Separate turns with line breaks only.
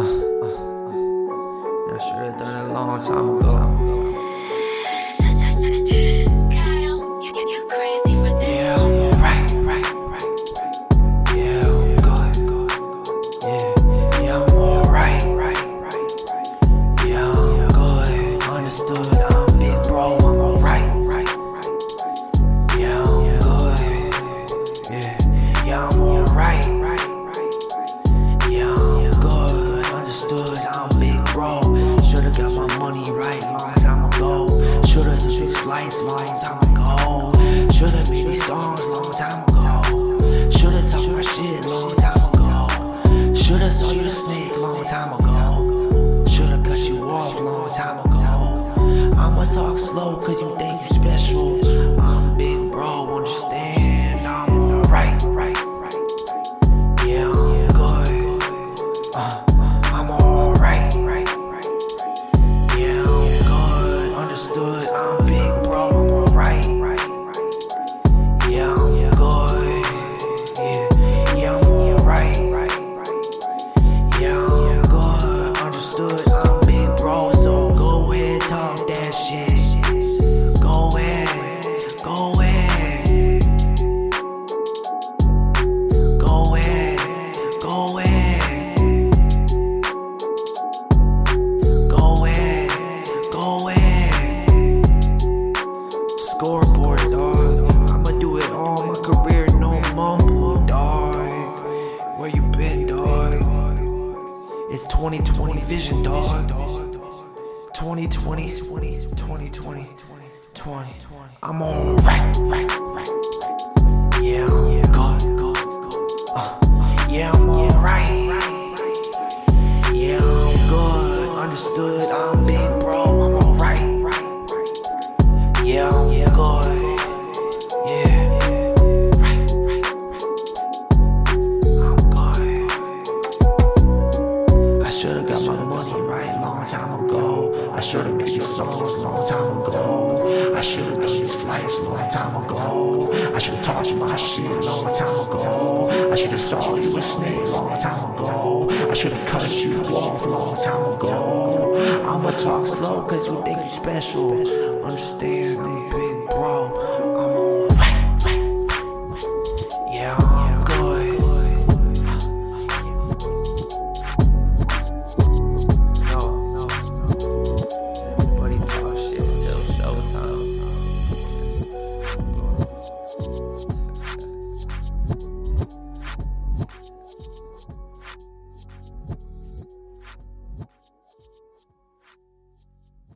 I should have done it a long time ago. Snake long time ago. Should've cut you off long time ago. I'ma talk slow cause you shit. Go ahead, go ahead. Go ahead, go ahead. Go ahead, go ahead. Scoreboard, dog. I'ma do it all my career, no mumble, dog. Where you been, dog? It's 2020 vision, dog. 2020, 20, 2020, 20. I'm alright, right, right. Yeah, I'm good, yeah, I'm alright. Yeah, I'm good. Understood. I'm big bro. I'm alright. Right Yeah, I'm good. I should've made these songs long time ago. I should've done these flights long time ago. I should've talked my shit long time ago. I should've saw you a snake long time ago. I should've cut you off long time ago. I'ma talk slow cause you think you special. Understand, big bro.